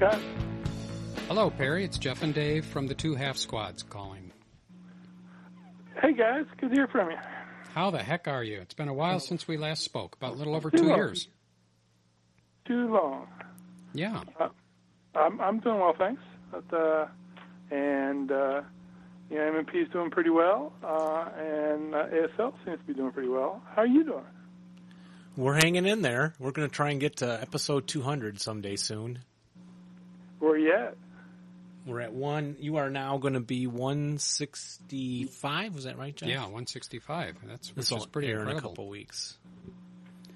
Scott. Hello, Perry. It's Jeff and Dave from the Two Half Squads calling. Hey guys, good to hear from you. How the heck are you? It's been a while since we last spoke. About a little over two long. years. Too long. Yeah. I'm I'm doing well, thanks. But, uh, and uh, you know, MMP is doing pretty well, uh, and uh, ASL seems to be doing pretty well. How are you doing? We're hanging in there. We're going to try and get to episode 200 someday soon. Where are you at? We're at one. You are now going to be 165. Was that right, Jeff? Yeah, 165. That's which This will is pretty air in a incredible. couple weeks.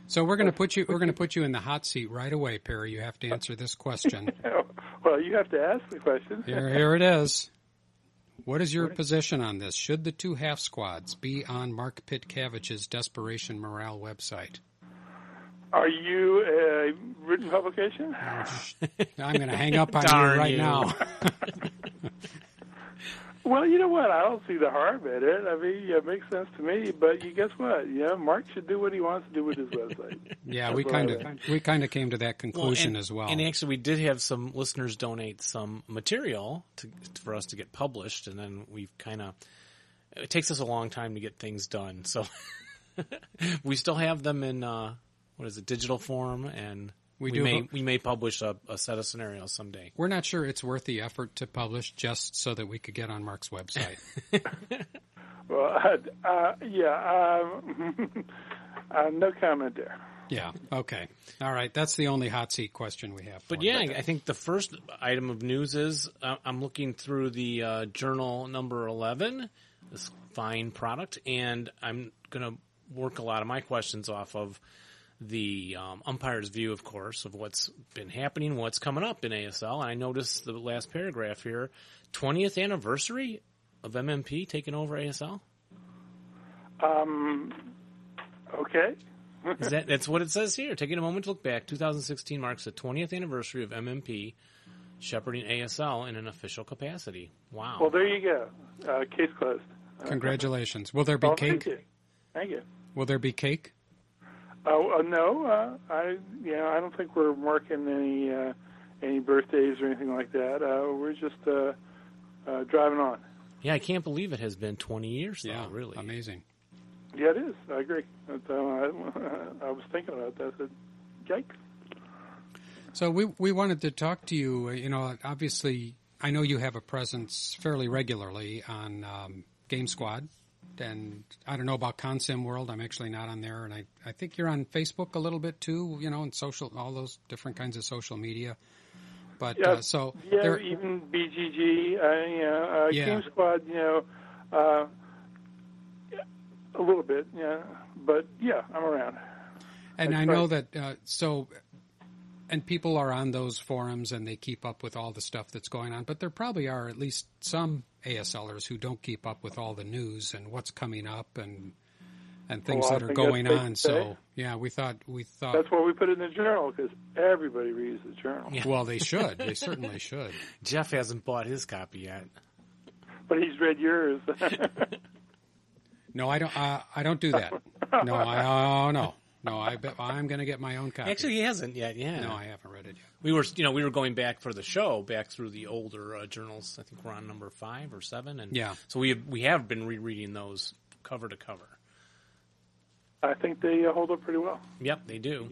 So we're going to put you. We're going to put you in the hot seat right away, Perry. You have to answer this question. well, you have to ask the question. Here, here it is. What is your position on this? Should the two half squads be on Mark Pitcavage's Desperation Morale website? Are you a written publication? I'm going to hang up on you right you. now. Well, you know what? I don't see the harm in it. I mean, yeah, it makes sense to me. But you guess what? Yeah, Mark should do what he wants to do with his website. Yeah, That's we kind of think. we kind of came to that conclusion and, as well. And actually, we did have some listeners donate some material to, for us to get published, and then we've kind of. It takes us a long time to get things done, so we still have them in uh, what is it, digital form, and We we, do may we may publish a, a set of scenarios someday. We're not sure it's worth the effort to publish just so that we could get on Mark's website. Well, uh, uh, yeah, um, uh, no comment there. yeah. Okay. All right. That's the only hot seat question we have. For But you. yeah, I think the first item of news is uh, I'm looking through the uh, journal number 11, this fine product, and I'm going to work a lot of my questions off of the um, umpire's view, of course, of what's been happening, what's coming up in ASL. And I noticed the last paragraph here 20th anniversary of MMP taking over ASL. Um, okay. Is that, that's what it says here. Taking a moment to look back, 2016 marks the 20th anniversary of MMP shepherding ASL in an official capacity. Wow. Well, there you go. Uh, case closed. Congratulations. Will there be Oh, cake? Thank you. Thank you. Will there be cake? Oh uh, no, uh, I you know I don't think we're marking any uh, any birthdays or anything like that. Uh, we're just uh, uh, driving on. yeah, I can't believe it has been 20 years, though, Yeah. really. Amazing. Yeah, it is. I agree. But, uh, I, I was thinking about that. I said, yikes. So we we wanted to talk to you. uh, You know, obviously, I know you have a presence fairly regularly on um, Game Squad, and I don't know about Consim World. I'm actually not on there, and I I think you're on Facebook a little bit too. You know, and social, all those different kinds of social media. But Yeah, uh, so yeah, there, even BGG, uh, you know, uh, Yeah. Game Squad, you know, uh, a little bit, yeah. But yeah, I'm around. And That's I know right. that uh, so, and people are on those forums and they keep up with all the stuff that's going on. But there probably are at least some ASLers who don't keep up with all the news and what's coming up and and things Well, that are going on. say. So yeah, we thought we thought. That's why we put it in the journal because everybody reads the journal. well, they should. They certainly should. Jeff hasn't bought his copy yet. But he's read yours. No, I don't. Uh, I don't do that. No, I. Oh no, no. I bet I'm going to get my own copy. Actually, he hasn't yet, yeah. no, I haven't read it yet. We were, you know, we were going back for the show, back through the older uh, journals. I think we're on number five or seven, and Yeah. so we have, we have been rereading those cover to cover. I think they uh, hold up pretty well. Yep, they do.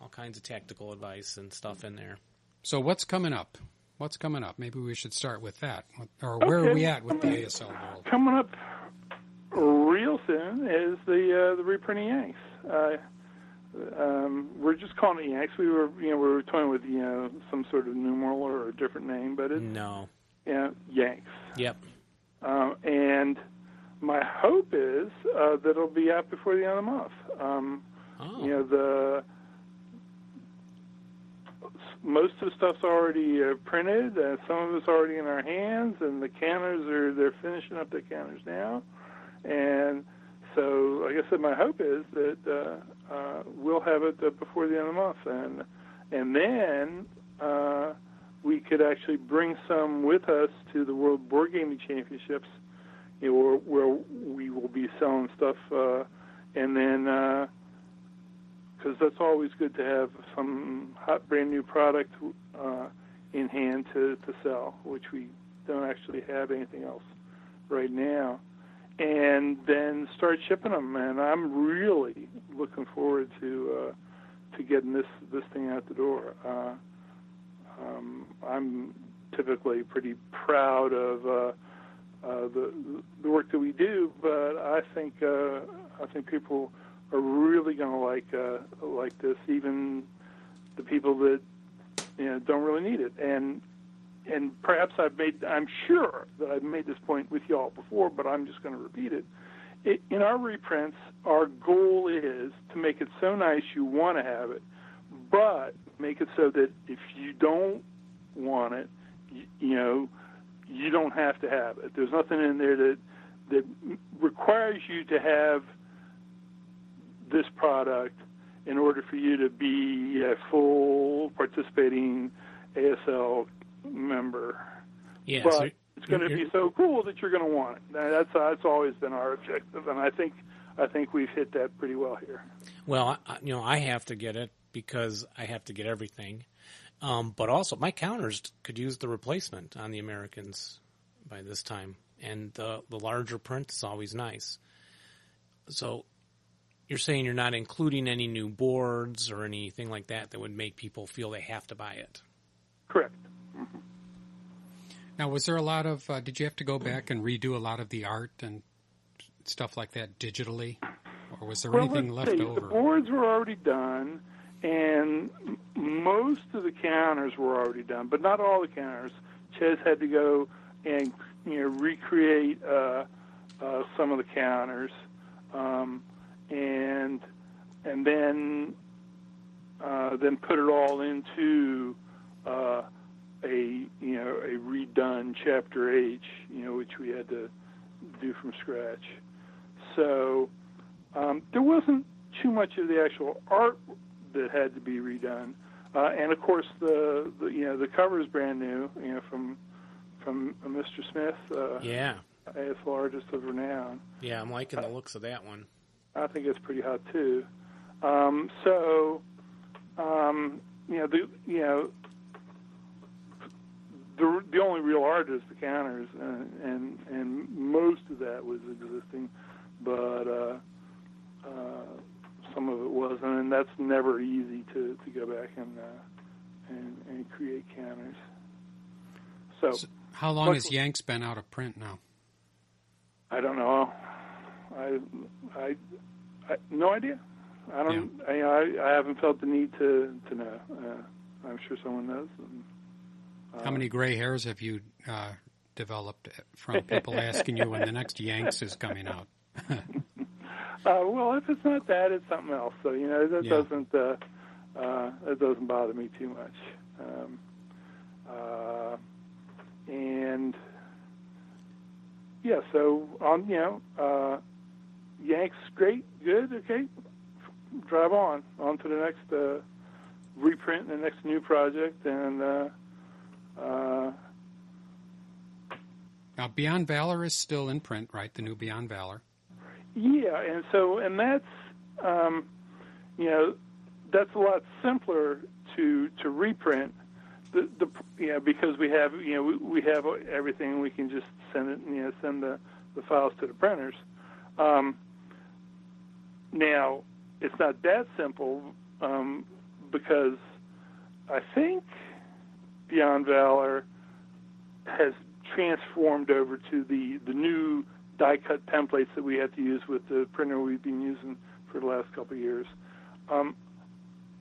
All kinds of tactical advice and stuff in there. So what's coming up? What's coming up? Maybe we should start with that. Or where are we at with the ASL world? Coming up real soon is the uh, the reprinting Yanks. Uh, um, we're just calling it Yanks. We were you know we were toying with you know some sort of numeral or a different name, but it's No. yeah Yanks. Yep. Um, and my hope is uh, that it'll be out before the end of the month. Um, Oh. You know the most of the stuff's already uh, printed, and some of it's already in our hands, and the counters are they're finishing up the counters now, and so like I said, my hope is that uh, uh, we'll have it uh, before the end of the month, and and then uh, we could actually bring some with us to the World Board Gaming Championships, you know, where, where we will be selling stuff, uh, and then. Uh, because that's always good to have some hot brand new product uh, in hand to, to sell, which we don't actually have anything else right now, and then start shipping them. And I'm really looking forward to uh, to getting this this thing out the door. Uh, um, I'm typically pretty proud of uh, uh, the the work that we do, but I think uh, I think people are really going to like uh, like this, even the people that you know don't really need it. And and perhaps I've made I'm sure that I've made this point with y'all before, but I'm just going to repeat it. it. In our reprints, our goal is to make it so nice you want to have it, but make it so that if you don't want it, you, you know, you don't have to have it. There's nothing in there that that requires you to have this product in order for you to be a full participating ASL member. Yeah, but so it's going to be so cool that you're going to want it. That's that's always been our objective, and I think I think we've hit that pretty well here. Well, I, you know, I have to get it because I have to get everything. Um, but also, my counters could use the replacement on the Americans by this time, and the the larger print is always nice. So, you're saying you're not including any new boards or anything like that that would make people feel they have to buy it. Correct. Now, was there a lot of? Uh, did you have to go back and redo a lot of the art and stuff like that digitally, or was there Well, anything left see. over? The boards were already done, and most of the counters were already done, but not all the counters. Ches had to go and you know recreate uh, uh, some of the counters, um, and and then uh, then put it all into uh, a you know a redone chapter H, you know, which we had to do from scratch. So um, there wasn't too much of the actual art that had to be redone, uh, and of course the, the you know the cover is brand new, you know from from Mr. Smith, uh, Yeah, ASL artist of renown. yeah, I'm liking the looks of that one. I think it's pretty hot too. Um, so, um, you know, the you know, the the only real art is the counters, and and, and most of that was existing, but uh, uh, some of it wasn't, and that's never easy to, to go back and, uh, and and create counters. So So how long What- has Yanks been out of print now? I don't know. I, I, I no idea. I don't. I, I I haven't felt the need to to know. Uh, I'm sure someone knows. And, uh, How many gray hairs have you uh, developed from people asking you when the next Yanks is coming out? Uh, well, if it's not that, it's something else. So you know that Yeah. doesn't uh, uh, that doesn't bother me too much. Um, uh, and yeah, so on you know, uh, Yanks, great, good, okay. Drive on on to the next uh, reprint, and the next new project, and uh, uh, Now, Beyond Valor is still in print, right? The new Beyond Valor. Yeah, and so and that's um, you know that's a lot simpler to to reprint. The the you know because we have you know we, we have everything we can just send it you know send the the files to the printers. Um, now it's not that simple um, because I think Beyond Valor has transformed over to the the new die cut templates that we have to use with the printer we've been using for the last couple of years. Um,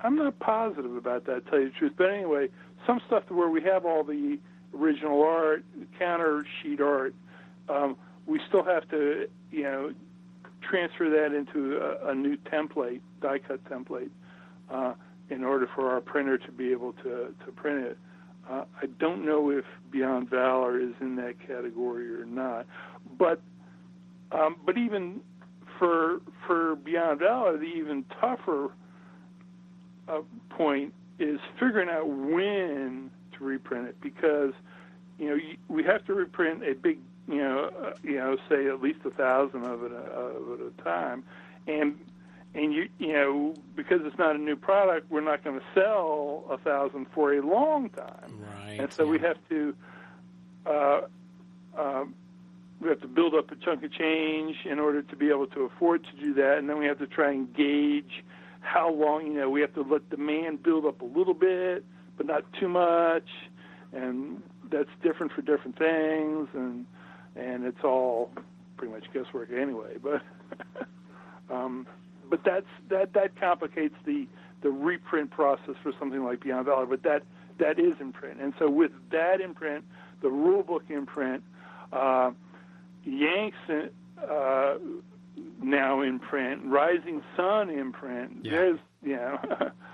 I'm not positive about that, to tell you the truth. But anyway, some stuff where we have all the original art, counter sheet art, um, we still have to, you know, transfer that into a, a new template, die cut template, uh, in order for our printer to be able to, to print it. Uh, I don't know if Beyond Valor is in that category or not, but um, but even for for Beyond Valor, the even tougher uh, point is figuring out when to reprint it because you know you, we have to reprint a big you know uh, you know say at least a thousand of it, uh, of it at a time, and and you you know because it's not a new product, we're not going to sell a thousand for a long time, Right. and so we have to. Uh, um, we have to build up a chunk of change in order to be able to afford to do that, and then we have to try and gauge how long. You know, we have to let demand build up a little bit, but not too much, and that's different for different things, and and it's all pretty much guesswork anyway. But um, but that's that that complicates the the reprint process for something like Beyond Valor. But that that is in print, and so with that imprint, the rule book imprint, uh, Yanks uh, now in print, Rising Sun in print. Yeah. There's you know.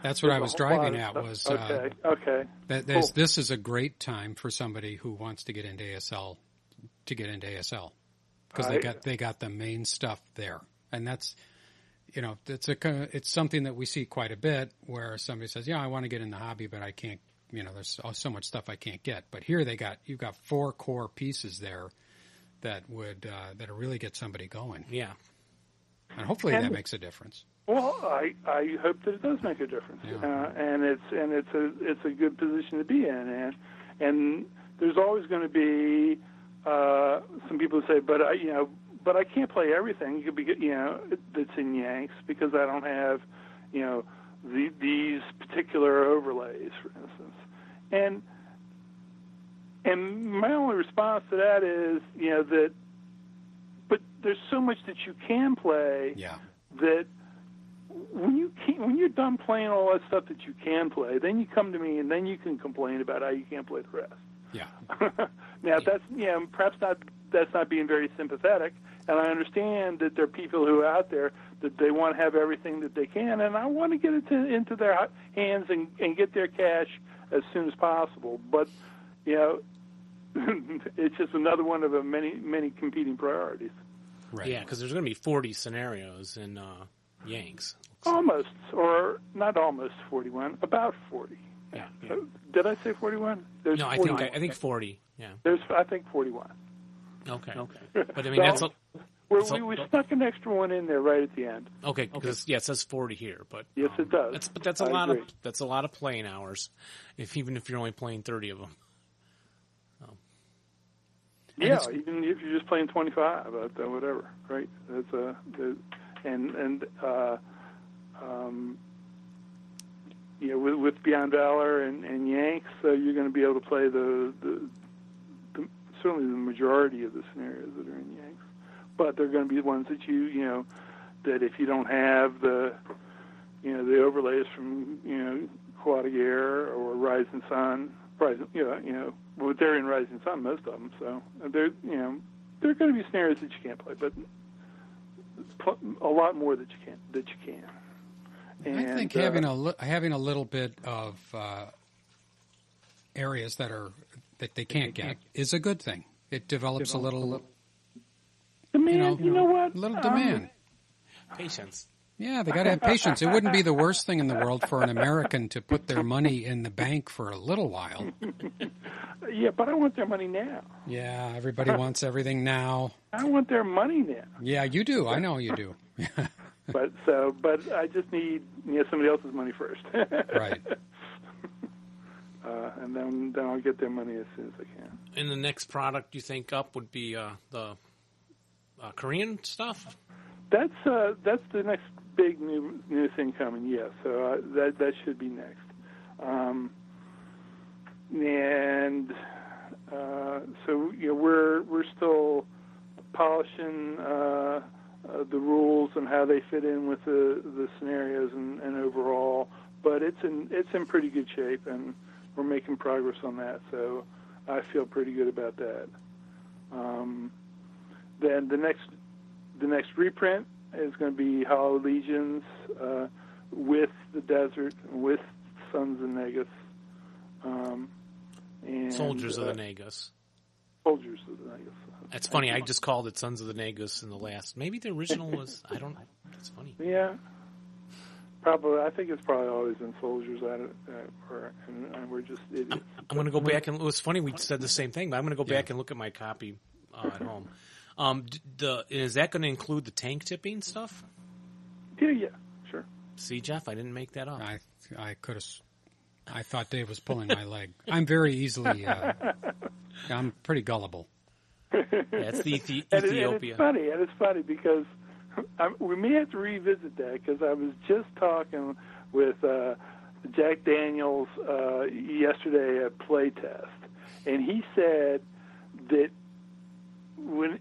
That's what I was a whole lot driving at was, uh, okay okay That, there's, Cool. This is a great time for somebody who wants to get into ASL to get into ASL because they got they got the main stuff there, and that's you know it's a it's something that we see quite a bit where somebody says, "Yeah, I want to get in the hobby, but I can't." You know, there's so- so much stuff I can't get. But here they got you've got four core pieces there that would uh, that really get somebody going, Yeah. and hopefully that makes a difference. Well, I I hope that it does make a difference, Yeah. uh, and it's and it's a it's a good position to be in, and and there's always going to be uh, some people who say, but I you know, but I can't play everything. You could be you know that's in Yanks because I don't have you know the, these particular overlays, for instance, and and my only response to that is you know that, but there's so much that you can play Yeah, that when you can, when you're done playing all that stuff that you can play, then you come to me and then you can complain about how you can't play the rest. yeah, now that's yeah, perhaps not that's not being very sympathetic, and I understand that there are people who are out there that they want to have everything that they can, and I want to get it to, into their hands and, and get their cash as soon as possible. But you know, it's just another one of the many many competing priorities. right. Yeah, because there's going to be 40 scenarios in uh, Yanks. Almost, or not almost 41, about 40. Yeah. yeah. Uh, Did I say 41? There's No, I 41. think I, I think 40. Yeah. There's, I think 41. Okay. Okay. But I mean, So, that's a, We're, so- we, we snuck an extra one in there right at the end. okay because yeah, it says 40 here, but Yes, um, it does. That's, but that's a I lot agree. of that's a lot of playing hours, if even if you're only playing 30 of them. Yeah, even if you're just playing 25, uh, whatever, right? That's a, and and uh, um, you know, with, with Beyond Valor and, and Yanks, uh, you're going to be able to play the, the, the certainly the majority of the scenarios that are in Yanks, but they're going to be the ones that you you know that if you don't have the you know the overlays from you know Croix de Guerre or Rising Sun, Rising, you know, you know, well, they're in Rising Sun, most of them. So they're, you know, there are going to be scenarios that you can't play, but a lot more that you can't that you can. And, I think uh, having a li- having a little bit of uh, areas that are that they can't get is a good thing. It develops a little, demand. you You know, know, what? little Um, demand. Patience. Yeah, they got to have patience. It wouldn't be the worst thing in the world for an American to put their money in the bank for a little while. yeah, but I want their money now. Yeah, everybody wants everything now. I want their money now. Yeah, you do. I know you do. But so, but I just need you know somebody else's money first. Right. Uh, and then then I'll get their money as soon as I can. And the next product you think up would be uh, the uh, Korean stuff. That's uh, that's the next big new new thing coming. Yeah, so uh, that that should be next. Um, and uh, so you know, we're we're still polishing uh, uh, the rules and how they fit in with the the scenarios and, and overall. But it's in it's in pretty good shape, and we're making progress on that. So I feel pretty good about that. Um, then the next the next reprint is going to be Hollow Legions uh, with the desert, with Sons of Negus. Um, and, Soldiers of uh, the Negus. Soldiers of the Negus. That's funny. I just called it Sons of the Negus in the last. Maybe the original was. I don't. That's funny. Yeah, probably. I think it's probably always been Soldiers at it, uh, or, and, and we're just idiots. I'm going to go back and it was funny. We said the same thing, but I'm going to go Yeah. back and look at my copy uh, at home. Um, the is that going to include the tank tipping stuff? Yeah, yeah, sure. See, Jeff, I didn't make that up. I I could have. I thought Dave was pulling my leg. I'm very easily. Uh, I'm pretty gullible. Yeah, it's the Ethi- And, it, and Ethiopia. it's funny, and it's funny because I, we may have to revisit that because I was just talking with uh, Jack Daniels uh, yesterday at Playtest, and he said that when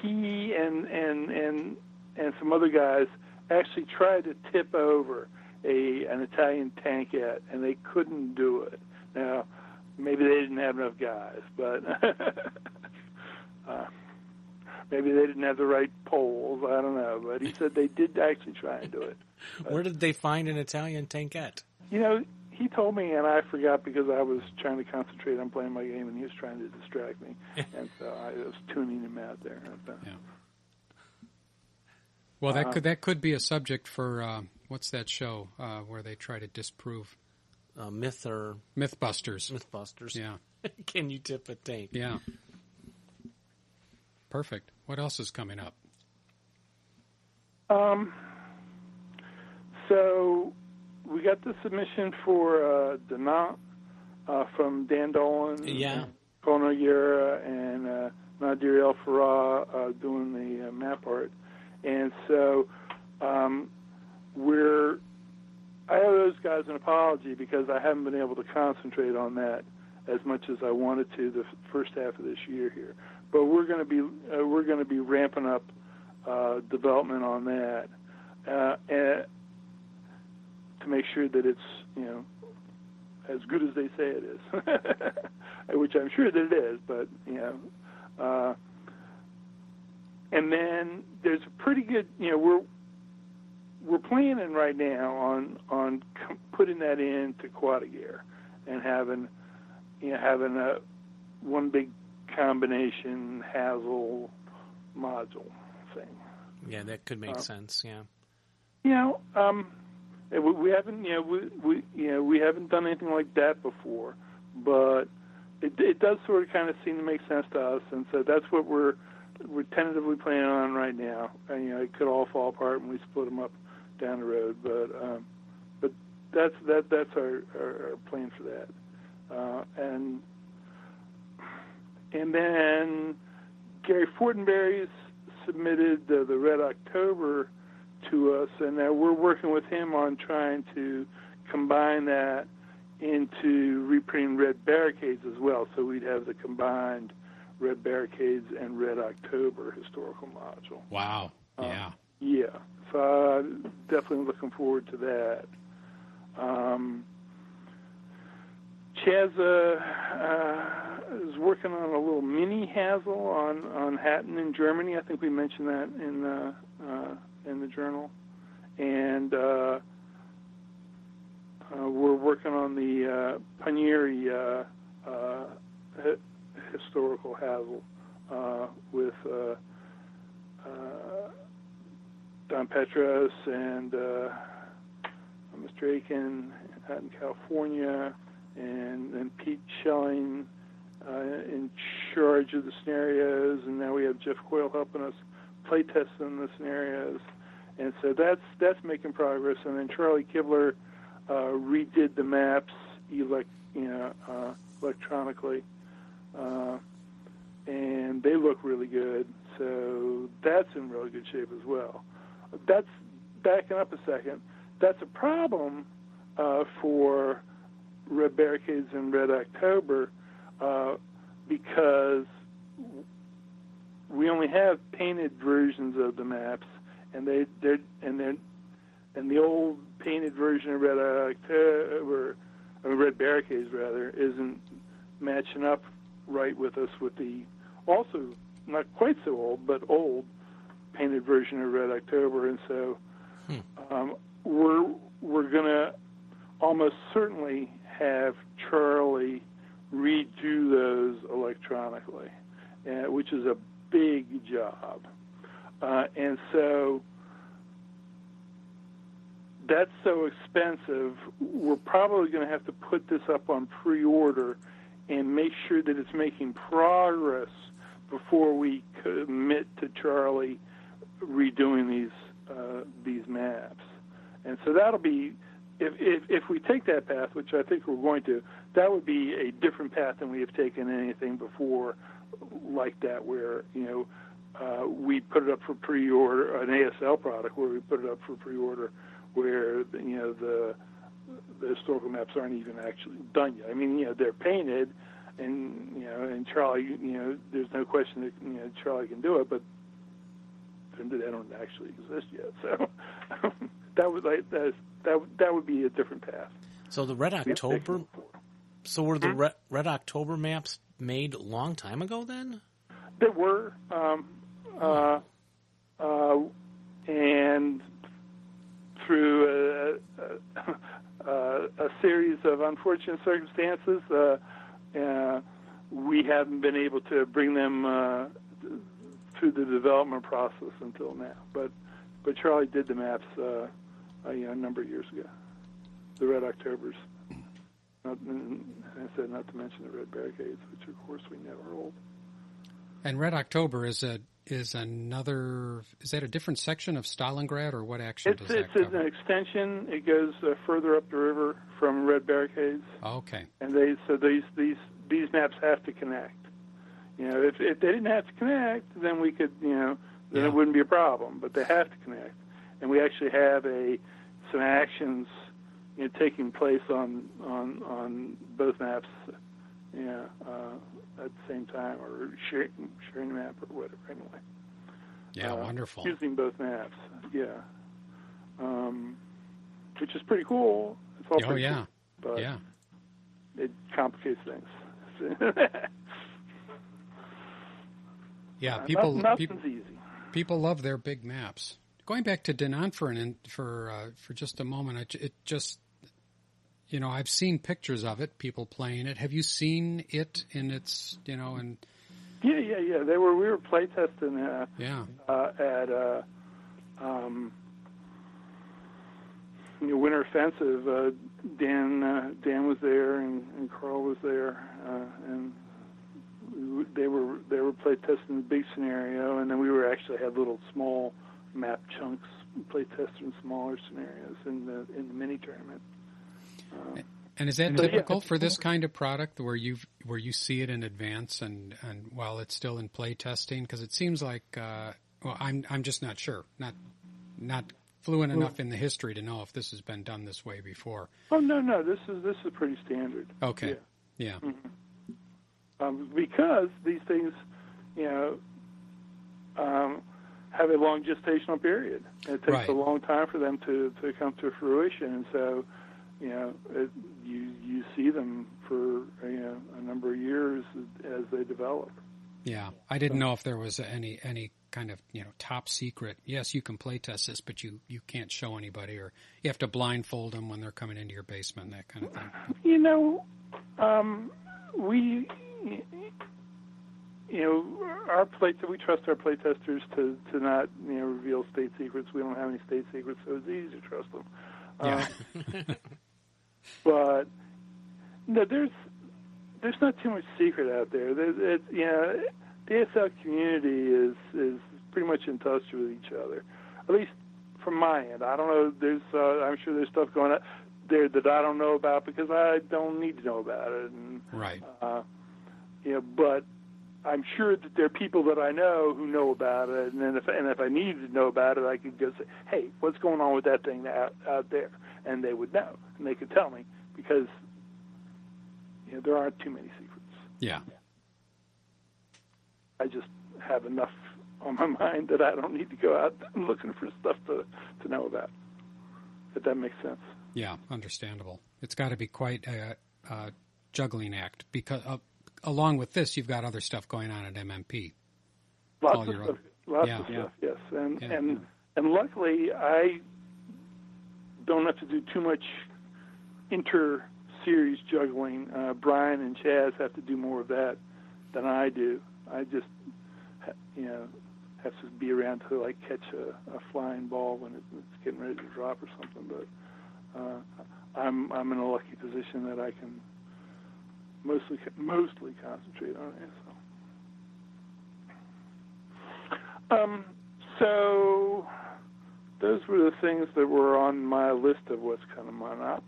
he and and and and some other guys actually tried to tip over a an Italian tankette, and they couldn't do it. Now, maybe they didn't have enough guys, but uh, maybe they didn't have the right poles. I don't know, but he said they did actually try and do it. Where did they find an Italian tankette? You know, he told me, and I forgot because I was trying to concentrate on playing my game, and he was trying to distract me, and so I was tuning him out there. So, Yeah. Well, that could that could be a subject for uh, what's that show uh, where they try to disprove Uh, myth or MythBusters? Mythbusters? Yeah, Can you tip a tank? yeah. Perfect. What else is coming up? Um, so we got the submission for uh, Dinant uh, from Dan Dolan, Yeah. Kona Yura, and uh, Nadir El Farah uh, doing the uh, map art. And so um, we're, I owe those guys an apology because I haven't been able to concentrate on that as much as I wanted to the first half of this year here. But we're going to be uh, we're going to be ramping up uh, development on that, uh, and to make sure that it's you know as good as they say it is, which I'm sure that it is. But you know, uh, and then there's a pretty good you know we're we're planning right now on on putting that into Croix de Guerre and having you know having a one big combination HASL module thing. Yeah, that could make Uh, sense. Yeah. You know, um, we, we haven't, you know, we, we, you know, we haven't done anything like that before, but it, it does sort of kind of seem to make sense to us, and so that's what we're we're tentatively planning on right now. And, you know, it could all fall apart when we split them up down the road, but um, but that's that that's our, our, our plan for that, uh, and and then Gary Fortenberry's submitted the, the Red October to us, and now we're working with him on trying to combine that into reprinting Red Barricades as well. So we'd have the combined Red Barricades and Red October historical module. Wow. Um, Yeah. Yeah, so uh, definitely looking forward to that. Um, Chaz uh, uh, is working on a little mini HASL on on Hatten in Germany. I think we mentioned that in the uh, in the journal, and uh, uh, we're working on the uh, Panieri hi- historical HASL with. Don Petros and Mr. Aiken out in California, and then Pete Schelling uh, in charge of the scenarios, and now we have Jeff Coyle helping us play testing the scenarios, and so that's that's making progress. And then Charlie Kibler uh, redid the maps elect, you know, uh, electronically, uh, and they look really good. So that's in really good shape as well that's backing up a second. That's a problem uh, for Red Barricades and Red October uh, because we only have painted versions of the maps, and they they and they and the old painted version of Red October, or Red Barricades rather, isn't matching up right with us with the also not quite so old but old painted version of Red October, and so um, we're we're gonna almost certainly have Charlie redo those electronically, uh, which is a big job, uh, and so that's so expensive. We're probably going to have to put this up on pre-order and make sure that it's making progress before we commit to Charlie redoing these uh, these maps, and so that'll be if, if if we take that path, which I think we're going to, that would be a different path than we have taken anything before, like that, where you know uh, we put it up for pre-order, an ASL product where we put it up for pre-order, where you know the the historical maps aren't even actually done yet. I mean, you know, they're painted, and you know, and Charlie, you know, there's no question that you know Charlie can do it, but they don't actually exist yet. So that would like that that that would be a different path. So the Red October. So were the Hmm? Red, Red October maps made a long time ago? Then There were, um, uh, uh, and through a, a, a, a series of unfortunate circumstances, uh, uh, we haven't been able to bring them uh, through the development process until now. But but Charlie did the maps uh, a, a number of years ago. The Red Octobers. Not, I said not to mention the Red Barricades, which of course we never hold. And Red October is a is another. Is that a different section of Stalingrad, or what action It's does that it's an extension. It goes uh, further up the river from Red Barricades, okay. and they so these these these maps have to connect. You know, if if they didn't have to connect, then we could you know then Yeah. it wouldn't be a problem. But they have to connect, and we actually have a some actions you know taking place on on on both maps. Yeah, uh, at the same time, or sharing, sharing the map or whatever. Anyway. Yeah, uh, wonderful. Using both maps, yeah. Um, which is pretty cool. It's all Oh pretty yeah, cool, but yeah. it complicates things. Yeah, Uh, people nothing's people easy. People love their big maps. Going back to Dinant for an, for uh, for just a moment, I, it just you know I've seen pictures of it, people playing it. Have you seen it in its you know and Yeah, yeah, yeah. They were we were playtesting uh, yeah uh, at uh, um, you know, Winter Offensive. Uh, Dan uh, Dan was there and, and Carl was there, uh, and they were they were playtesting the big scenario, and then we were actually had little small map chunks playtesting smaller scenarios in the in the mini tournament. Uh, And is that yeah, typical it's- for this kind of product where you where you see it in advance and and while it's still in play testing? Because it seems like uh, well, I'm I'm just not sure, not not fluent enough in the history to know if this has been done this way before. oh no, no, this is this is pretty standard. Okay, Yeah. yeah, um, because these things, you know, um, have a long gestational period. It takes Right. a long time for them to, to come to fruition, and so, you know, it, you you see them for you know a number of years as they develop. yeah. I didn't know if there was any any kind of you know top secret. Yes, you can play test this, but you you can't show anybody, or you have to blindfold them when they're coming into your basement, that kind of thing. You know, um, we, you know, our play we trust our play testers to, to not you know reveal state secrets. We don't have any state secrets, so it's easy to trust them. Yeah. Um, but no, there's there's not too much secret out there. It, you know, the ASL community is is pretty much in touch with each other, at least from my end. I don't know. There's uh, I'm sure there's stuff going on there that I don't know about because I don't need to know about it. And Right. uh, you know, but I'm sure that there are people that I know who know about it, and then if and if I needed to know about it, I could go say, "Hey, what's going on with that thing out out there?" And they would know, and they could tell me because you know there aren't too many secrets. Yeah. I just have enough on my mind that I don't need to go out looking for stuff to to know about. If that makes sense. Yeah, understandable. It's got to be quite a, a juggling act because uh, along with this, you've got other stuff going on at MMP. Lots All of your stuff. own. Lots Yeah. of stuff. Yes, and Yeah. and and luckily I don't have to do too much inter series juggling. Uh, Brian and Chaz have to do more of that than I do. I just you know have to be around to like catch a, a flying ball when it, it's getting ready to drop or something. But uh, I'm I'm in a lucky position that I can mostly mostly concentrate on it. So. Um, so those were the things that were on my list of what's coming up.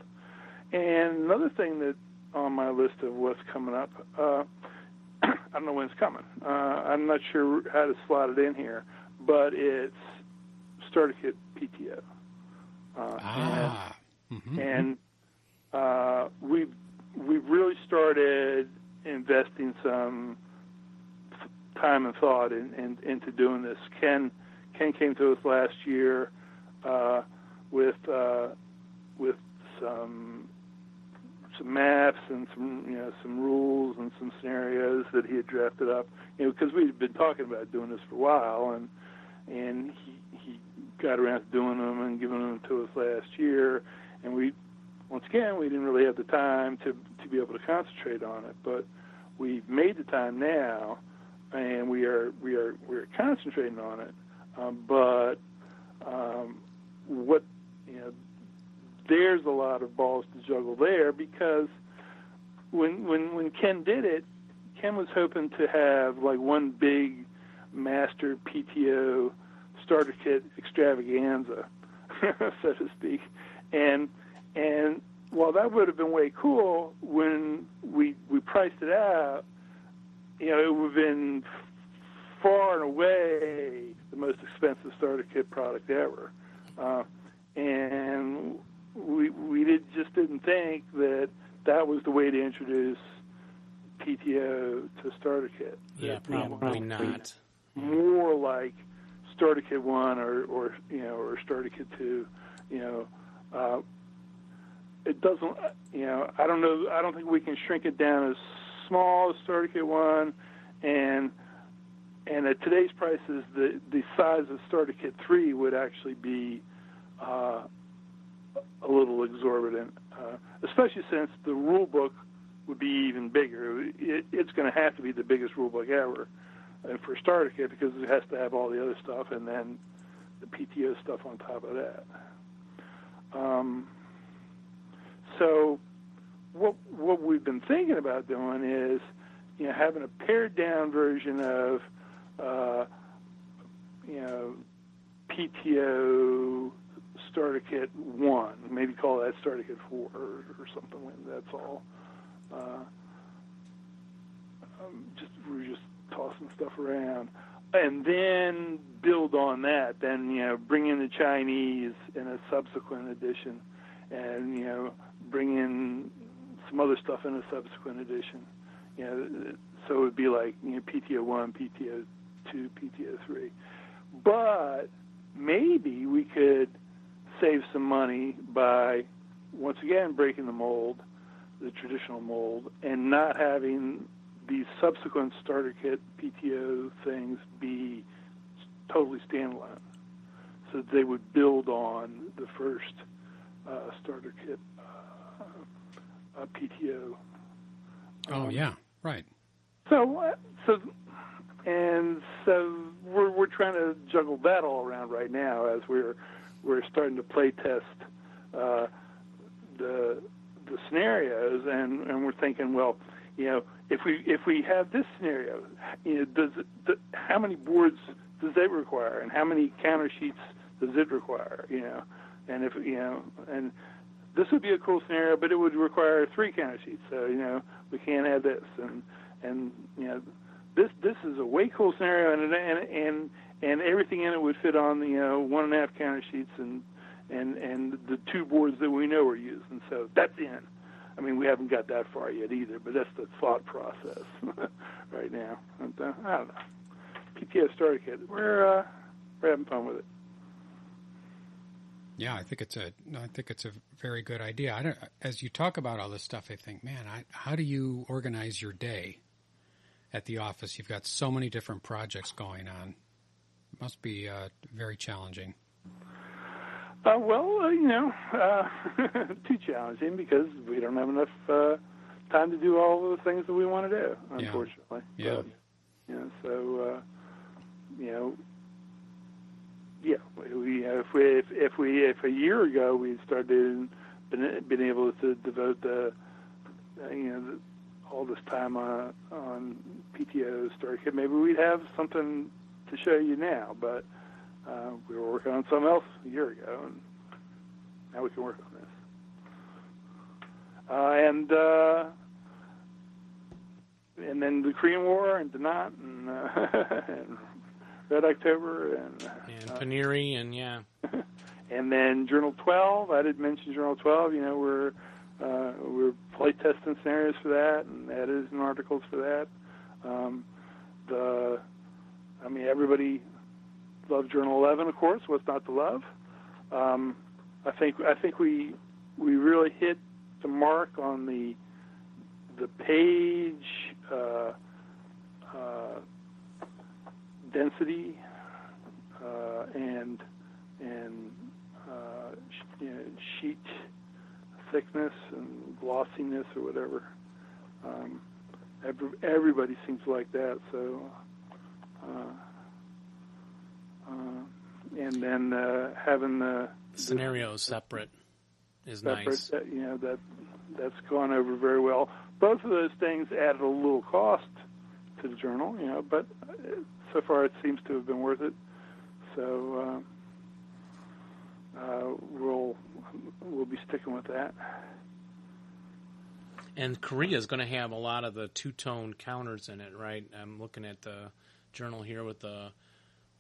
And another thing that on my list of what's coming up, uh, I don't know when it's coming. Uh, I'm not sure how to slot it in here, but it's Starter Kit PTO. Uh, ah. And, mm-hmm. and uh, we've we've really started investing some time and thought in, in, into doing this. Ken Ken came to us last year uh, with uh, with some some maps and some you know some rules and some scenarios that he had drafted up. You know, because we'd been talking about doing this for a while, and and he he got around to doing them and giving them to us last year, and we once again we didn't really have the time to to be able to concentrate on it, but we've made the time now, and we are we are we are concentrating on it. Um, but um, what you know, there's a lot of balls to juggle there because when when when Ken did it, Ken was hoping to have like one big master PTO starter kit extravaganza, so to speak, and while that would have been way cool when we we priced it out, you know, it would have been far and away the most expensive starter kit product ever. Uh, and we we did just didn't think that that was the way to introduce PTO to starter kit. Yeah, probably not. More like starter kit one or or you know or starter kit two. You know, uh, it doesn't. You know, I don't know. I don't think we can shrink it down as small as starter kit one, and and at today's prices, the the size of starter kit three would actually be uh, a little exorbitant, uh, especially since the rule book would be even bigger. It, it's going to have to be the biggest rule book ever, and for starter kit because it has to have all the other stuff and then the PTO stuff on top of that. Um, so, what what we've been thinking about doing is, you know, having a pared down version of uh, you know, PTO starter kit one, maybe call that starter kit four or, or something. That's all. Uh, um, just we're just tossing stuff around, and then build on that. Then you know, bring in the Chinese in a subsequent edition, and you know, bring in some other stuff in a subsequent edition. You know, so it would be like you know, PTO one, PTO two, PTO3. But maybe we could save some money by, once again, breaking the mold, the traditional mold, and not having these subsequent starter kit PTO things be totally standalone. So they would build on the first uh, starter kit uh, uh, PTO. Oh um, yeah, right. So, so and so we're we're trying to juggle that all around right now as we're we're starting to play test uh, the the scenarios, and and we're thinking, well, you know, if we if we have this scenario, you know, does it, the, how many boards does it require, and how many counter sheets does it require, you know, and if you know, and this would be a cool scenario, but it would require three counter sheets, so you know, we can't have this, and and you know this this is a way cool scenario, and and and and everything in it would fit on the you know one and a half counter sheets and and and the two boards that we know are used, and so that's in. I mean, we haven't got that far yet either, but that's the thought process right now. And, uh, I don't know. PTO starter kit. We're uh, we're having fun with it. Yeah, I think it's a I think it's a very good idea. I don't, as you talk about all this stuff, I think, man, I, how do you organize your day? at the office. You've got so many different projects going on. It must be uh, very challenging. Uh, well, uh, you know, uh, too challenging because we don't have enough uh, time to do all the things that we want to do. Unfortunately, yeah. But, you know, so uh, you know, yeah, we if we if, if we if a year ago we started been been able to devote the you know the, all this time on on PTO starter kit, maybe we'd have something to show you now. But uh, we were working on something else a year ago, and now we can work on this. Uh, and uh, and then the Korean War and Dinant and, uh, and Red October and And uh, Paneri and yeah. and then Journal 12. I did mention Journal 12. You know, we're uh, we're play testing scenarios for that and editing articles for that. Um, the, I mean, everybody loved Journal 11, of course. What's not to love? Um, I think I think we we really hit the mark on the the page uh, uh, density uh, and and uh, you know, sheet thickness and glossiness or whatever. Um, every, everybody seems like that. So, uh, uh, and then uh, having the, the Scenarios separate is separate, nice. that, you know that that's gone over very well. Both of those things added a little cost to the journal, you know, but uh, so far it seems to have been worth it. So uh, uh, we'll we'll be sticking with that. And Korea is going to have a lot of the two tone counters in it, right? I'm looking at the journal here with the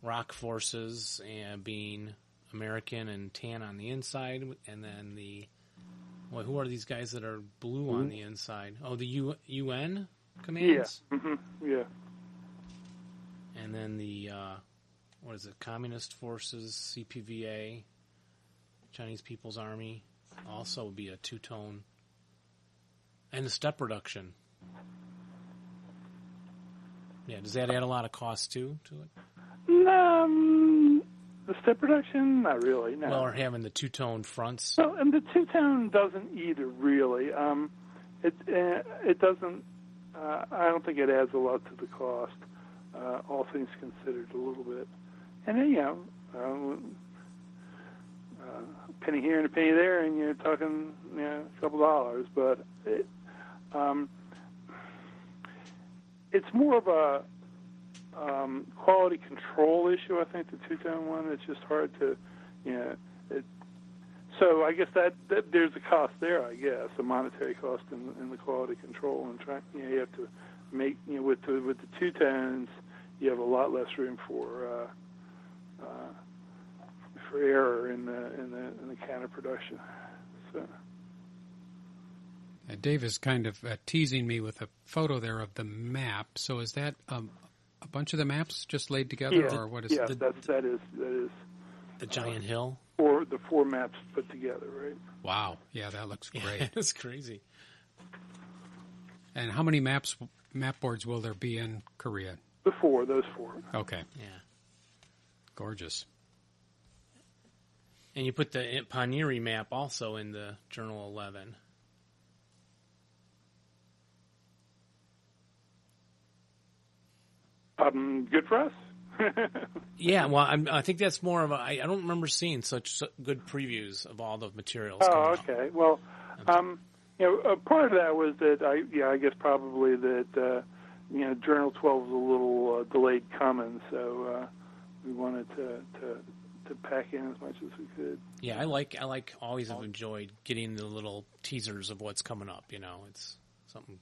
ROK forces and being American and tan on the inside, and then the well, who are these guys that are blue on the inside? Oh, the U, UN commands, Yeah, hmm yeah, and then the uh, what is it? Communist forces, CPVA, Chinese People's Army, also would be a two tone, and the step reduction. Yeah, does that add a lot of cost too to it? um, the step production, not really. No. Well, or having the two tone fronts. Well, and the two tone doesn't either really. Um, it uh, it doesn't. Uh, I don't think it adds a lot to the cost. Uh, all things considered, a little bit. And then you know, um, uh, a penny here and a penny there, and you're talking you know a couple dollars. But it, um, it's more of a um, quality control issue. I think the two tone one. It's just hard to, you know, it, so I guess that, that there's a cost there. I guess a monetary cost in, in the quality control and trying. You know, you have to make you know with the with the two tones, you have a lot less room for uh, uh, for error in the in the in the counter production. So Uh, Dave is kind of uh, teasing me with a photo there of the map. So is that um, a bunch of the maps just laid together, yeah, or what is yeah, it? that's that is that is The giant hill. Or the four maps put together, right? Wow, yeah, that looks great. It's crazy. and how many maps map boards will there be in Korea? The four, those four. Okay, Yeah. gorgeous. And you put the Paniri map also in the Journal 11. Um, good for us. Yeah, well, I'm, I think that's more of a. I, I don't remember seeing such su- good previews of all the materials. Oh, coming out. okay. Well, um, you know, uh, part of that was that I, yeah, I guess probably that uh, you know, Journal 12 was a little uh, delayed coming, so uh, we wanted to, to to pack in as much as we could. Yeah, I like. I like. Always have enjoyed getting the little teasers of what's coming up. You know, it's something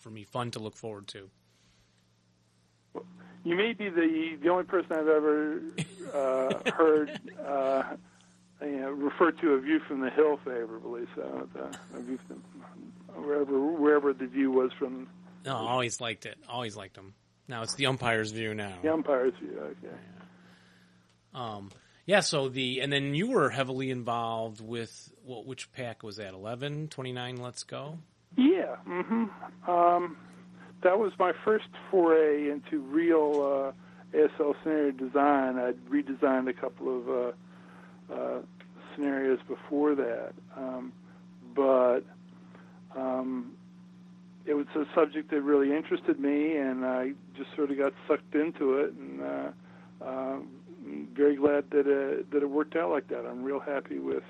for me fun to look forward to. You may be the the only person I've ever uh, heard uh, you know, refer to a view from the hill favorably. So the, a view from wherever wherever the view was from No, I always liked it. Always liked them. Now it's the umpire's view now. the umpire's view. Okay. Um, yeah, so the and then you were heavily involved with what? Which pack was that? 11, 29, Let's go. Yeah. Mm-hmm. Um, that was my first foray into real uh, ASL scenario design. I'd redesigned a couple of uh, uh, scenarios before that, um, but um, it was a subject that really interested me, and I just sort of got sucked into it, and uh, uh, I'm very glad that it, that it worked out like that. I'm real happy with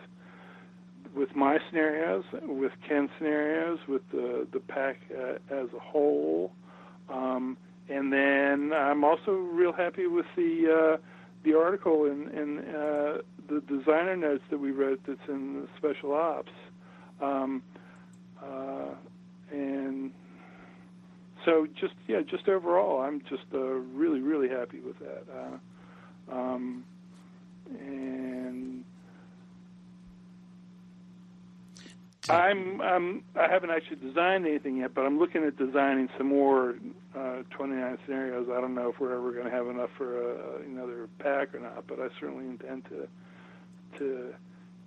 with my scenarios, with Ken's scenarios, with the the pack uh, as a whole, um, and then I'm also real happy with the uh, the article in, in uh, the designer notes that we wrote that's in the special ops. Um, uh, and so just yeah, just overall, I'm just uh, really really happy with that. Uh, um, and I'm, I'm I haven't actually designed anything yet, but I'm looking at designing some more uh, 29 scenarios. I don't know if we're ever going to have enough for uh, another pack or not, but I certainly intend to to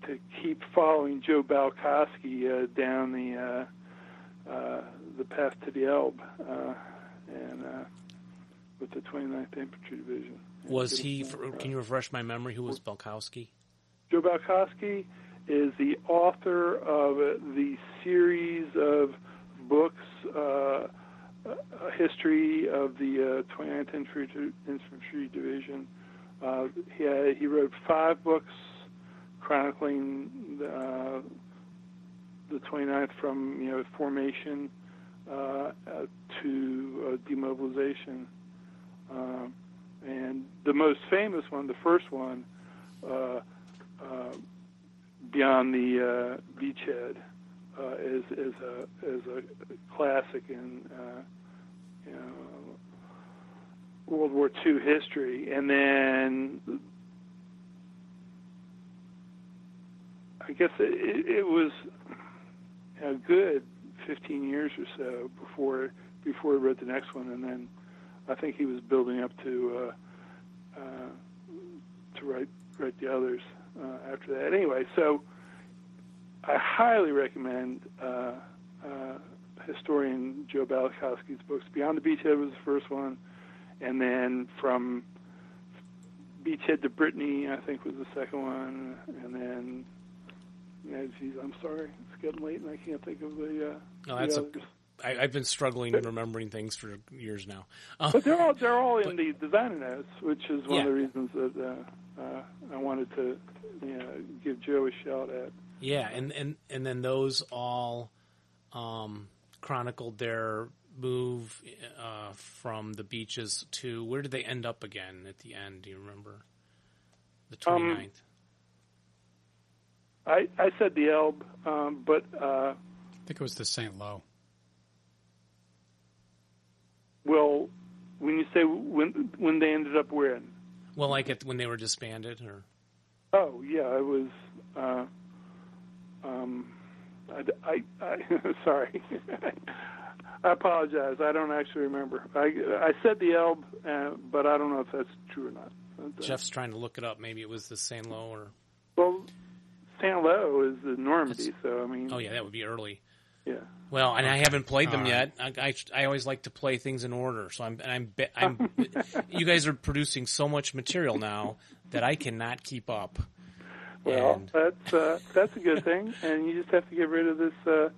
to keep following Joe Balkoski uh, down the uh, the path to the Elbe, uh, and uh, with the 29th Infantry Division. Was he? Can you refresh my memory? Who was Balkoski? Joe Balkoski is the author of the series of books, uh, a history of the uh, 29th Infantry, Infantry Division. Uh, he, had, he wrote five books chronicling uh, the 29th from you know formation uh, uh, to demobilization. and the most famous one, the first one, beyond the uh, beachhead uh, is is a is a classic in uh, you know World War II history, and then I guess it, it was a good 15 years or so before before he wrote the next one, and then I think he was building up to uh, uh, to write write the others uh, after that. Anyway, so I highly recommend uh, uh, historian Joe Balkoski's books. Beyond the Beachhead was the first one, and then from Beachhead to Brittany, I think was the second one, and then. Yeah, geez, I'm sorry. Getting late, and I can't think of the. Uh, no, that's the a, I, I've been struggling in remembering things for years now. Uh, but they're all they're all in the designer notes, which is one Yeah. of the reasons that uh, uh, I wanted to you know, give Joe a shout at. Yeah, and, and, and then those all um, chronicled their move uh, from the beaches to where did they end up again at the end? Do you remember? The 29th. Um, I I said the Elbe, um, but uh, I think it was the St. Lo. well, when you say when when they ended up where? well, like at, when they were disbanded, or Oh yeah, it was. Uh, um, I, I, I sorry. I apologize. I don't actually remember. I I said the Elbe, uh, but I don't know if that's true or not. Jeff's trying to look it up. Maybe it was the Saint Lo or Well, Saint Lo is the Normandy, so I mean, oh yeah, that would be early. yeah. Well, and I haven't played them All yet. I, I, I always like to play things in order, so I'm I'm I'm. you guys are producing so much material now that I cannot keep up. Well, And- that's uh, that's a good thing, and you just have to get rid of this uh,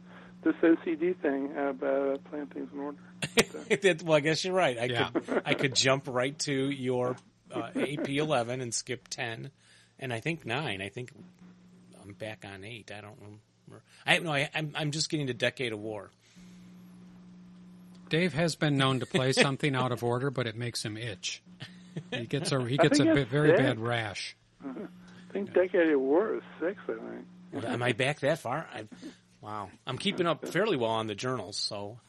this OCD thing about uh, playing things in order. That- well, I guess you're right. I Yeah. could I could jump right to your uh, AP eleven and skip ten, and I think nine. I think I'm back on eight. I don't remember. I no. I, I'm I'm just getting to Decade of War. Dave has been known to play something out of order, but it makes him itch. He gets a he gets a bit, very six. bad rash. I think Decade of War is six. I think. Well, Am I back that far? I, wow, I'm keeping up fairly well on the journals. So,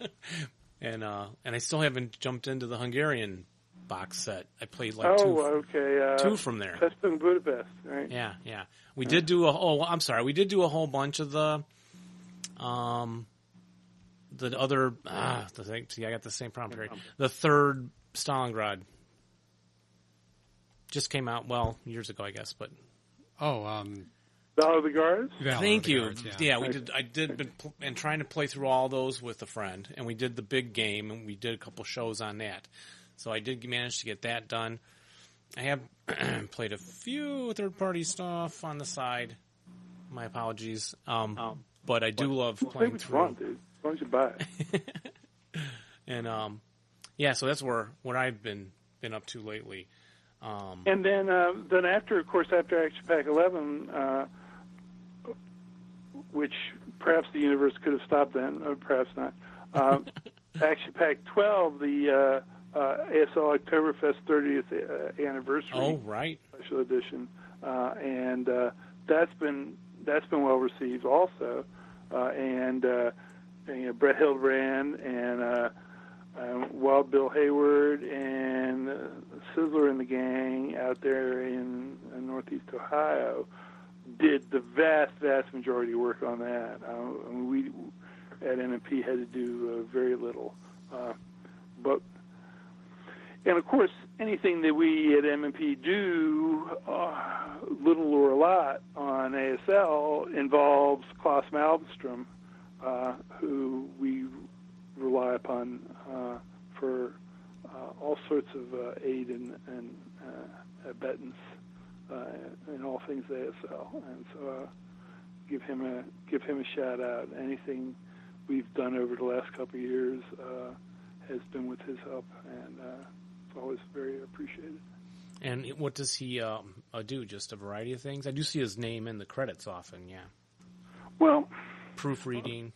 and uh, and I still haven't jumped into the Hungarian box set. I played like oh, two, okay. Uh, two from there. Festung Budapest, right? Yeah, yeah. We did do a. Oh, I'm sorry. We did do a whole bunch of the, um, the other. Ah, the thing. See, I got the same problem. Terry. The third Stalingrad just came out. Well, years ago, I guess. But Oh, um, Valor of the Guards. Valor thank the you. Guards, yeah. we did. I did been pl- and trying to play through all those with a friend, and we did the big game, and we did a couple shows on that. So I did manage to get that done. I have played a few third party stuff on the side. My apologies. Um, but I do love Well, playing through. one, dude? Why don't you buy it? And um, yeah, so that's where what I've been been up to lately. Um, And then, uh, then after, of course, after Action Pack 11, uh, which perhaps the universe could have stopped then, or perhaps not. Uh, Action Pack 12, the uh, ASL Oktoberfest 30th uh, anniversary Oh, right. special edition, uh, and uh, that's been that's been well received also. Uh, and, uh, and you know, Brett Hildebrand and uh, uh, Wild Bill Hayward and uh, Sizzler and the gang out there in, in Northeast Ohio did the vast, vast majority of work on that. Uh, and we at MMP had to do uh, very little, uh, but and of course, anything that we at MMP do, uh, little or a lot, on ASL involves Klas Malmström, uh, who we rely upon uh, for uh, all sorts of uh, aid and, and uh, abetance uh, in all things ASL. And so, give him a give him a shout out. Anything we've done over the last couple of years has been with his help, and it's always very appreciated. And what does he um, uh, do? Just a variety of things. I do see his name in the credits often. Yeah, Well, proofreading.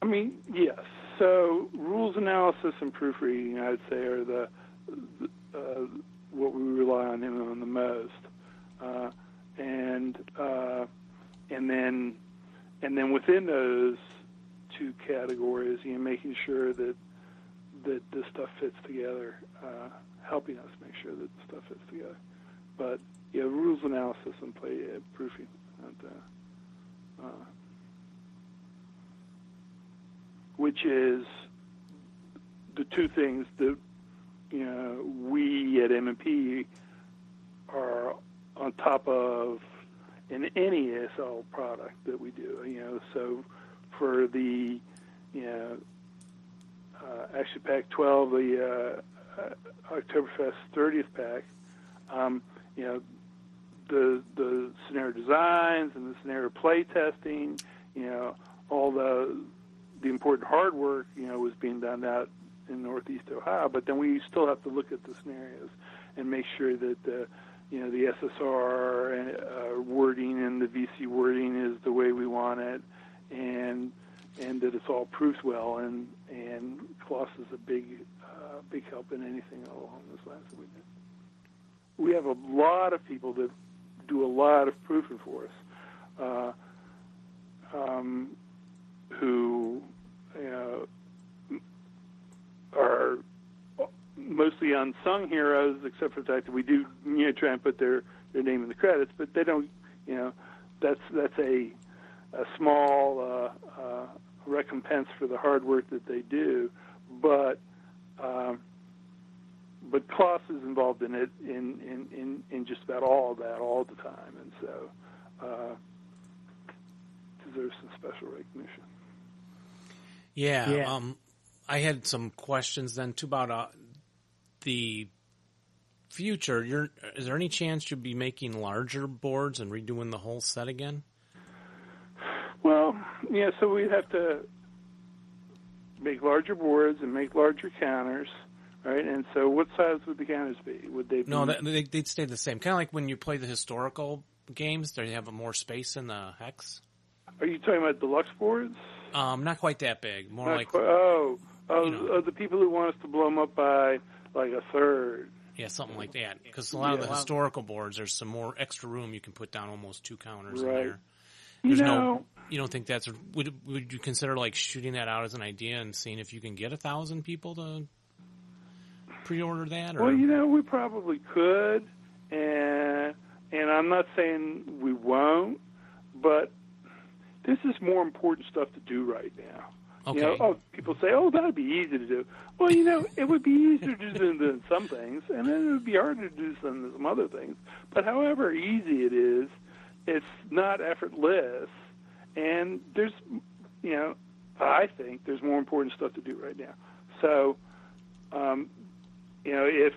I mean, yes. So rules analysis and proofreading, I'd say, are the uh, what we rely on him on the most, uh, and uh, and then and then within those two categories, you know, making sure that that this stuff fits together, uh, helping us make sure that stuff fits together. But yeah, rules analysis and play uh, proofing. And, uh, uh, which is the two things that you know we at MMP are on top of in any ASL product that we do. You know, so for the you know uh, Action Pack 12, the uh, uh, Oktoberfest 30th pack, um, you know, the the scenario designs and the scenario play testing, you know, all the the important hard work, you know, was being done out in Northeast Ohio. But then we still have to look at the scenarios and make sure that the you know the SSR uh, wording and the VC wording is the way we want it, and and that it's all proofed well. And and Klas is a big uh, big help in anything along those lines that we do. We have a lot of people that do a lot of proofing for us, uh, um, who know, are mostly unsung heroes, except for the fact that we do you know try and put their their name in the credits, but they don't. You know, that's that's a a small uh, uh, recompense for the hard work that they do, but. Um, but Klas is involved in it in, in, in, in just about all of that all the time, and so uh, deserves some special recognition. Yeah. Yeah. Um, I had some questions then too about uh, the future. You're, is there any chance you'll be making larger boards and redoing the whole set again? Well, yeah, so we'd have to make larger boards and make larger counters, right? And so, what size would the counters be? Would they? Be, No, that, they'd stay the same. Kind of like when you play the historical games, they have more space in the hex. Are you talking about deluxe boards? Um, not quite that big. More Not like quite- oh, oh, you know. oh, the people who want us to blow them up by like a third. yeah, something like that. Because a lot of the historical boards, there's some more extra room. You can put down almost two counters in there. You There's know, no. You don't think that's would would you consider like shooting that out as an idea and seeing if you can get a thousand people to pre-order that? Or Well, you know, we probably could, and and I'm not saying we won't, but this is more important stuff to do right now. okay, You know, oh, people say, "Oh, that'd be easy to do." Well, you know, it would be easier to do than some things, and then it would be harder to do than some other things. But however easy it is, it's not effortless, and there's, you know, I think there's more important stuff to do right now. So, um, you know, if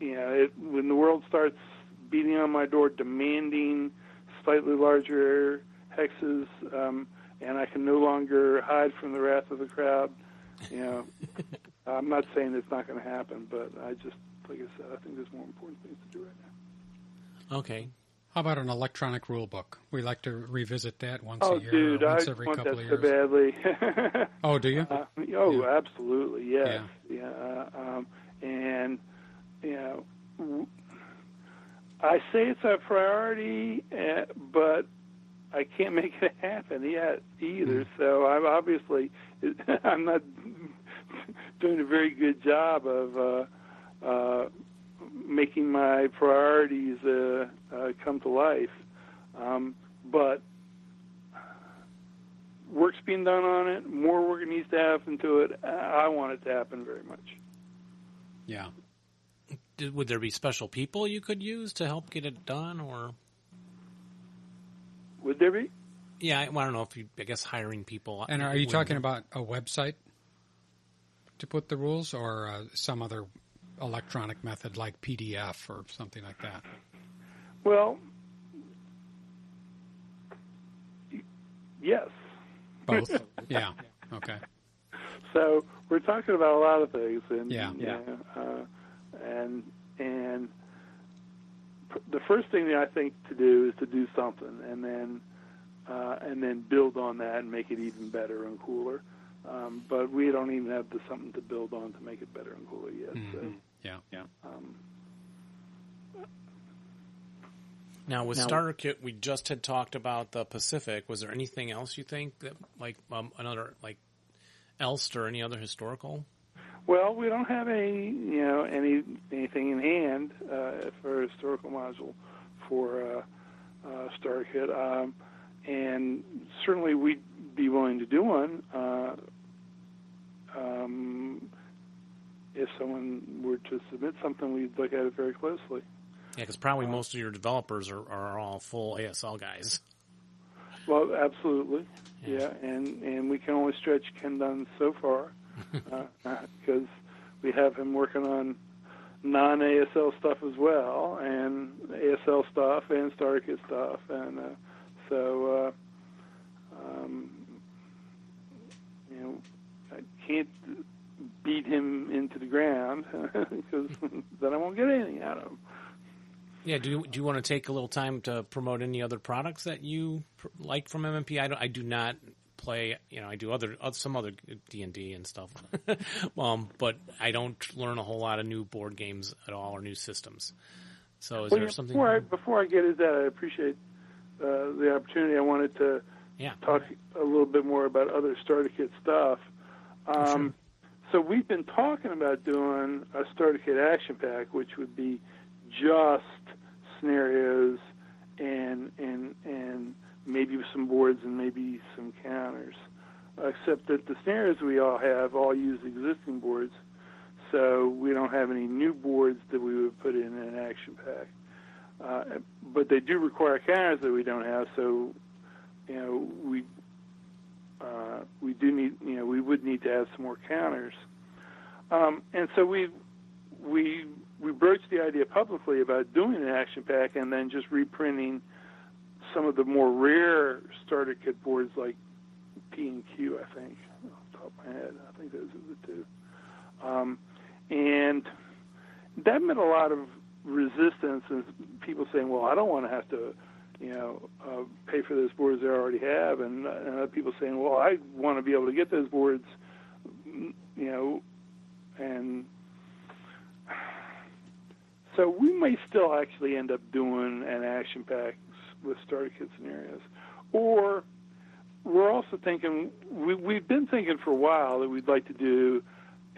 you know, it, when the world starts beating on my door, demanding slightly larger hexes, um, and I can no longer hide from the wrath of the crowd. You know, I'm not saying it's not going to happen, but I just, like I said, I think there's more important things to do right now. okay. How about an electronic rule book? We like to revisit that once Oh, a year dude, or I every want couple that of so badly. Oh, do you? Uh, oh, Yeah. absolutely, yes, yeah. Uh, um, and you know, w- I say it's a priority, uh, but I can't make it happen yet either. So I'm obviously I'm not doing a very good job of uh, uh, making my priorities uh, uh, come to life. Um, but work's being done on it. More work needs to happen to it. I want it to happen very much. Yeah. Did, would there be special people you could use to help get it done, or Would there be? yeah, I, well, I don't know if you. I guess hiring people. And are you talking about a website to put the rules or uh, some other electronic method like PDF or something like that? Well, yes. Both? yeah. Okay. So we're talking about a lot of things, and Yeah. you know, uh, and and the first thing that I think to do is to do something, and then uh, and then build on that and make it even better and cooler. Um, but we don't even have the something to build on to make it better and cooler yet. So, Mhm. Yeah. Yeah. um, Now with Now- Starter Kit, we just had talked about the Pacific. Was there anything else you think that, like um, another like Elst or any other historical? Well, we don't have any, you know, any anything in hand uh, for a historical module for uh, uh, Star Kit, um, and certainly we'd be willing to do one uh, um, if someone were to submit something. We'd look at it very closely. Yeah, because probably most of your developers are, are all full ASL guys. Well, absolutely, Yeah. yeah, and and we can only stretch Ken Dunn so far because we have him working on non ASL stuff as well, and ASL stuff and StarKit stuff, and uh, so uh, um, you know I can't beat him into the ground because then I won't get anything out of him. Yeah, do you, do you want to take a little time to promote any other products that you pr- like from MMP? I, don't, I do not play, you know, I do other, oth- some other D and D and stuff, um, but I don't learn a whole lot of new board games at all or new systems. So, is Well, there yeah, something? Before I, before I get into that, I appreciate uh, the opportunity. I wanted to yeah, talk a little bit more about other starter kit stuff. Um, So we've been talking about doing a starter kit action pack, which would be just scenarios and and and maybe some boards and maybe some counters. Except that the scenarios we all have all use existing boards, so we don't have any new boards that we would put in an action pack. Uh, but they do require counters that we don't have, so you know we uh, we do need you know we would need to add some more counters, um, and so we we we broached the idea publicly about doing an action pack and then just reprinting some of the more rare starter kit boards like P and Q. I think off the top of my head, I think those are the two, um, and that meant a lot of resistance and people saying, "Well, I don't want to have to." You know, uh, pay for those boards they already have, and, and other people saying, "Well, I want to be able to get those boards," you know, and so we may still actually end up doing an action pack with starter kit scenarios, or we're also thinking we, we've been thinking for a while that we'd like to do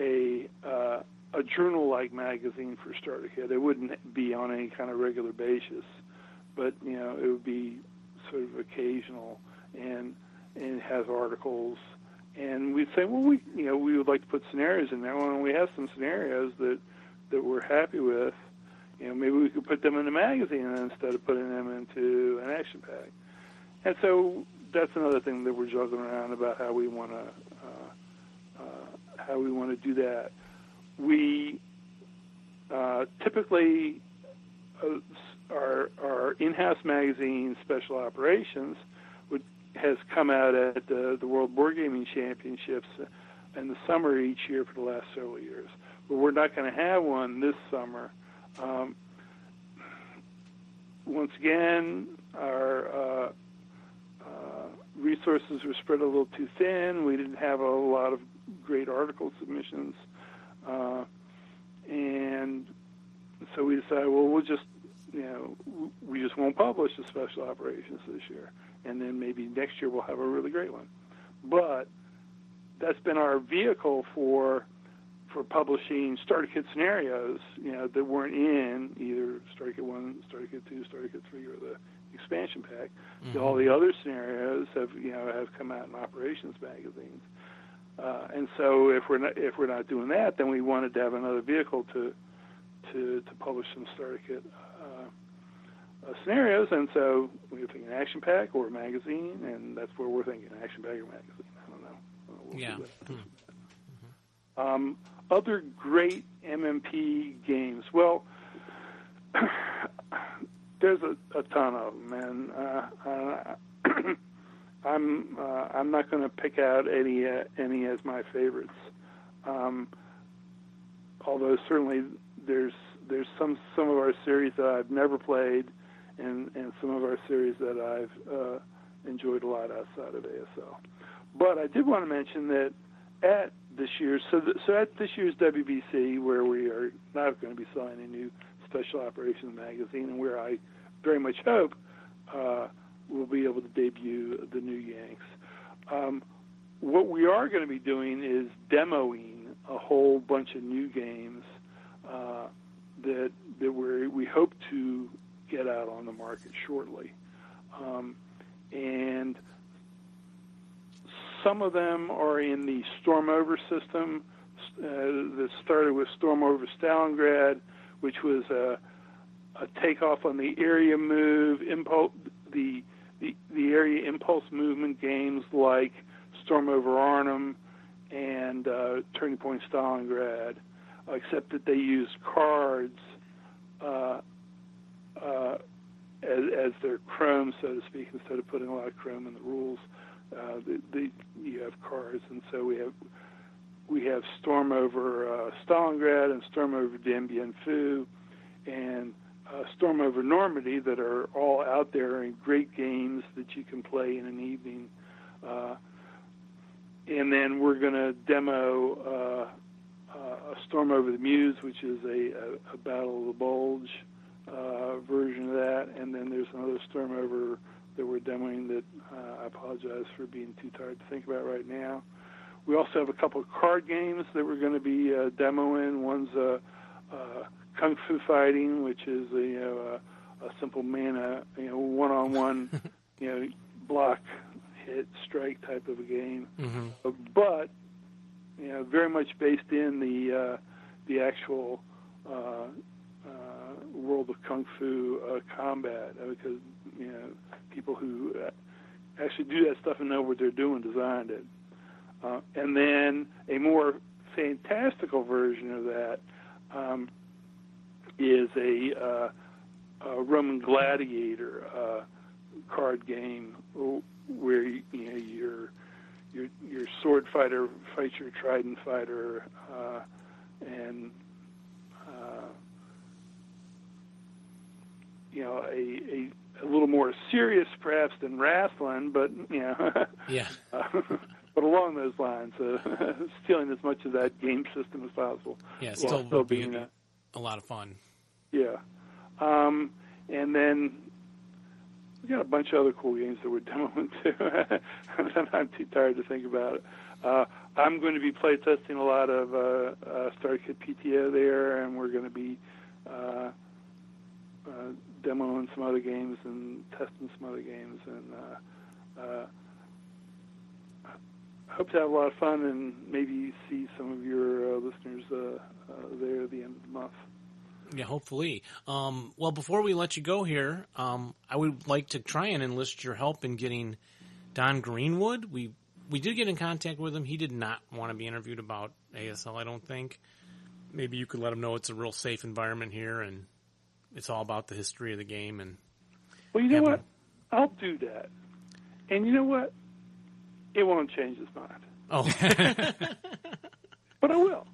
a uh, a journal-like magazine for starter kit. It wouldn't be on any kind of regular basis but you know it would be sort of occasional and and has articles. And we'd say well we you know we would like to put scenarios in there. When we have some scenarios that that we're happy with. You know maybe we could put them in the magazine instead of putting them into an action pack. And so that's another thing that we're juggling around about how we want to uh, uh, how we want to do that. We uh, typically uh, our our in-house magazine, Special Operations, would, has come out at the, the World Board Gaming Championships in the summer each year for the last several years. But we're not going to have one this summer. Um, once again, our uh, uh, resources were spread a little too thin. We didn't have a lot of great article submissions. Uh, and so we decided, well, we'll just you know we just won't publish the special operations this year, and then maybe next year we'll have a really great one. But that's been our vehicle for for publishing starter kit scenarios, you know, that weren't in either starter kit one, starter kit two, starter kit three, or the expansion pack. Mm-hmm. All the other scenarios have you know have come out in operations magazines. Uh, and so if we're not if we're not doing that, then we wanted to have another vehicle to to to publish some starter kit uh, uh, scenarios. And so we were thinking action pack or a magazine, and that's where we're thinking action pack or magazine. I don't know. We'll yeah. Mm-hmm. Um, other great MMP games. Well, there's a, a ton of them, and uh, uh, I'm uh, I'm not going to pick out any uh, any as my favorites. Um, although certainly there's there's some some of our series that I've never played, and and some of our series that I've uh, enjoyed a lot outside of ASL. But I did want to mention that at this year's so so at this year's WBC, where we are not going to be selling a new Special Operations magazine, and where I very much hope. Uh, we'll be able to debut the new Yanks. Um, what we are going to be doing is demoing a whole bunch of new games uh, that that we we hope to get out on the market shortly, um, and some of them are in the Storm over system uh, that started with Storm over Stalingrad, which was a, a takeoff on the area move, impulse, the the, the area impulse movement games like Storm over Arnhem and uh, Turning Point Stalingrad, except that they use cards uh, uh, as, as their chrome, so to speak, instead of putting a lot of chrome in the rules. Uh, the, the, you have cards, and so we have we have Storm over uh, Stalingrad and Storm over Dien Bien Phu, and uh, Storm over Normandy that are all out there and great games that you can play in an evening. Uh, and then we're going to demo uh, uh, a Storm over the Meuse, which is a, a, a Battle of the Bulge uh, version of that. And then there's another Storm over that we're demoing that uh, I apologize for being too tired to think about right now. We also have a couple of card games that we're going to be uh, demoing. One's a, a kung fu fighting, which is a, you know a, a simple mana, you know, one-on-one, you know, block, hit, strike type of a game. Mm-hmm. Uh, but you know, very much based in the uh, the actual uh, uh, world of kung fu uh, combat, uh, because you know people who uh, actually do that stuff and know what they're doing designed it. Uh, and then a more fantastical version of that um, is a, uh, a Roman gladiator uh, card game where you, know your your your sword fighter fights your trident fighter, uh, and uh, you know a, a a little more serious perhaps than wrestling, but you know, yeah. but along those lines, uh, stealing as much of that game system as possible. Yeah, still, still being a, a lot of fun. Yeah. Um, and then we got a bunch of other cool games that we're demoing too. I'm too tired to think about it. Uh, I'm going to be playtesting a lot of uh, uh, StarKit PTO there, and we're going to be uh, uh, demoing some other games and testing some other games. And uh, uh, hope to have a lot of fun and maybe see some of your uh, listeners uh, uh, there at the end of the month. Yeah, hopefully. Um, well, before we let you go here, um, I would like to try and enlist your help in getting Don Greenwood. We we did get in contact with him. He did not want to be interviewed about ASL. I don't think. Maybe you could let him know it's a real safe environment here, and it's all about the history of the game. And well, you know what? Him... I'll do that. And you know what? It won't change his mind. Oh, but I will.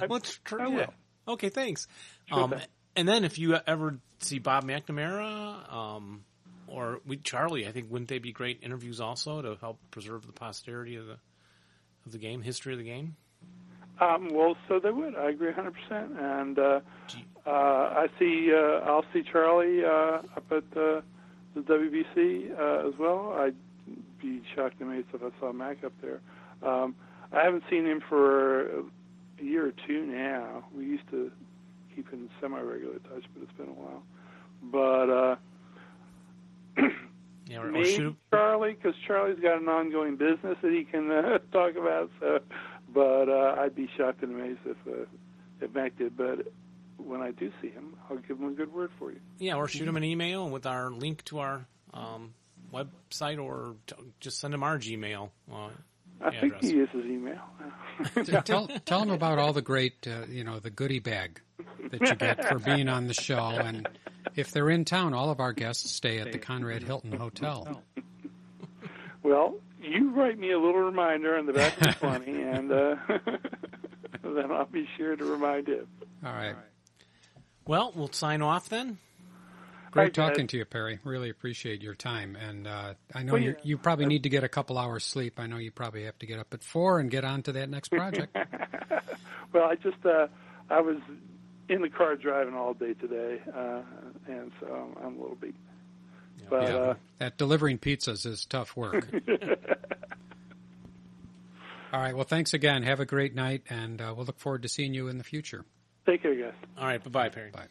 I, well, tr- I will. Okay, thanks. Sure um, and then if you ever see Bob McNamara, um, or we, Charlie, I think wouldn't they be great interviews also to help preserve the posterity of the of the game, history of the game? Um, well, so they would. I agree 100%. And uh, uh, I see. Uh, I'll see Charlie uh, up at uh, the WBC uh, as well. I'd be shocked and amazed if I saw Mac up there. Um, I haven't seen him for a year or two now. We used to keep in semi-regular touch, but it's been a while. But uh, Yeah, or, or maybe shoot. Charlie, because Charlie's got an ongoing business that he can uh, talk about. So, but uh, I'd be shocked and amazed if uh, if Mac did. But when I do see him, I'll give him a good word for you. Yeah, or shoot him an email with our link to our um, website, or t- just send him our Gmail. Uh, I think address. he uses email. tell tell them about all the great, uh, you know, the goodie bag that you get for being on the show. And if they're in town, all of our guests stay at the Conrad Hilton Hotel. well, you write me a little reminder on the back of the funny, and uh, then I'll be sure to remind him. All right. Well, we'll sign off then. Great Hi, guys. talking to you, Perry. Really appreciate your time. And uh, I know Well, you, yeah. you probably need to get a couple hours sleep. I know you probably have to get up at four and get on to that next project. Well, I just uh, I was in the car driving all day today, uh, and so I'm, I'm a little beat. But yeah, uh, that delivering pizzas is tough work. All right. Well, thanks again. Have a great night, and uh, we'll look forward to seeing you in the future. Take care, guys. All right, bye bye, Perry. Bye.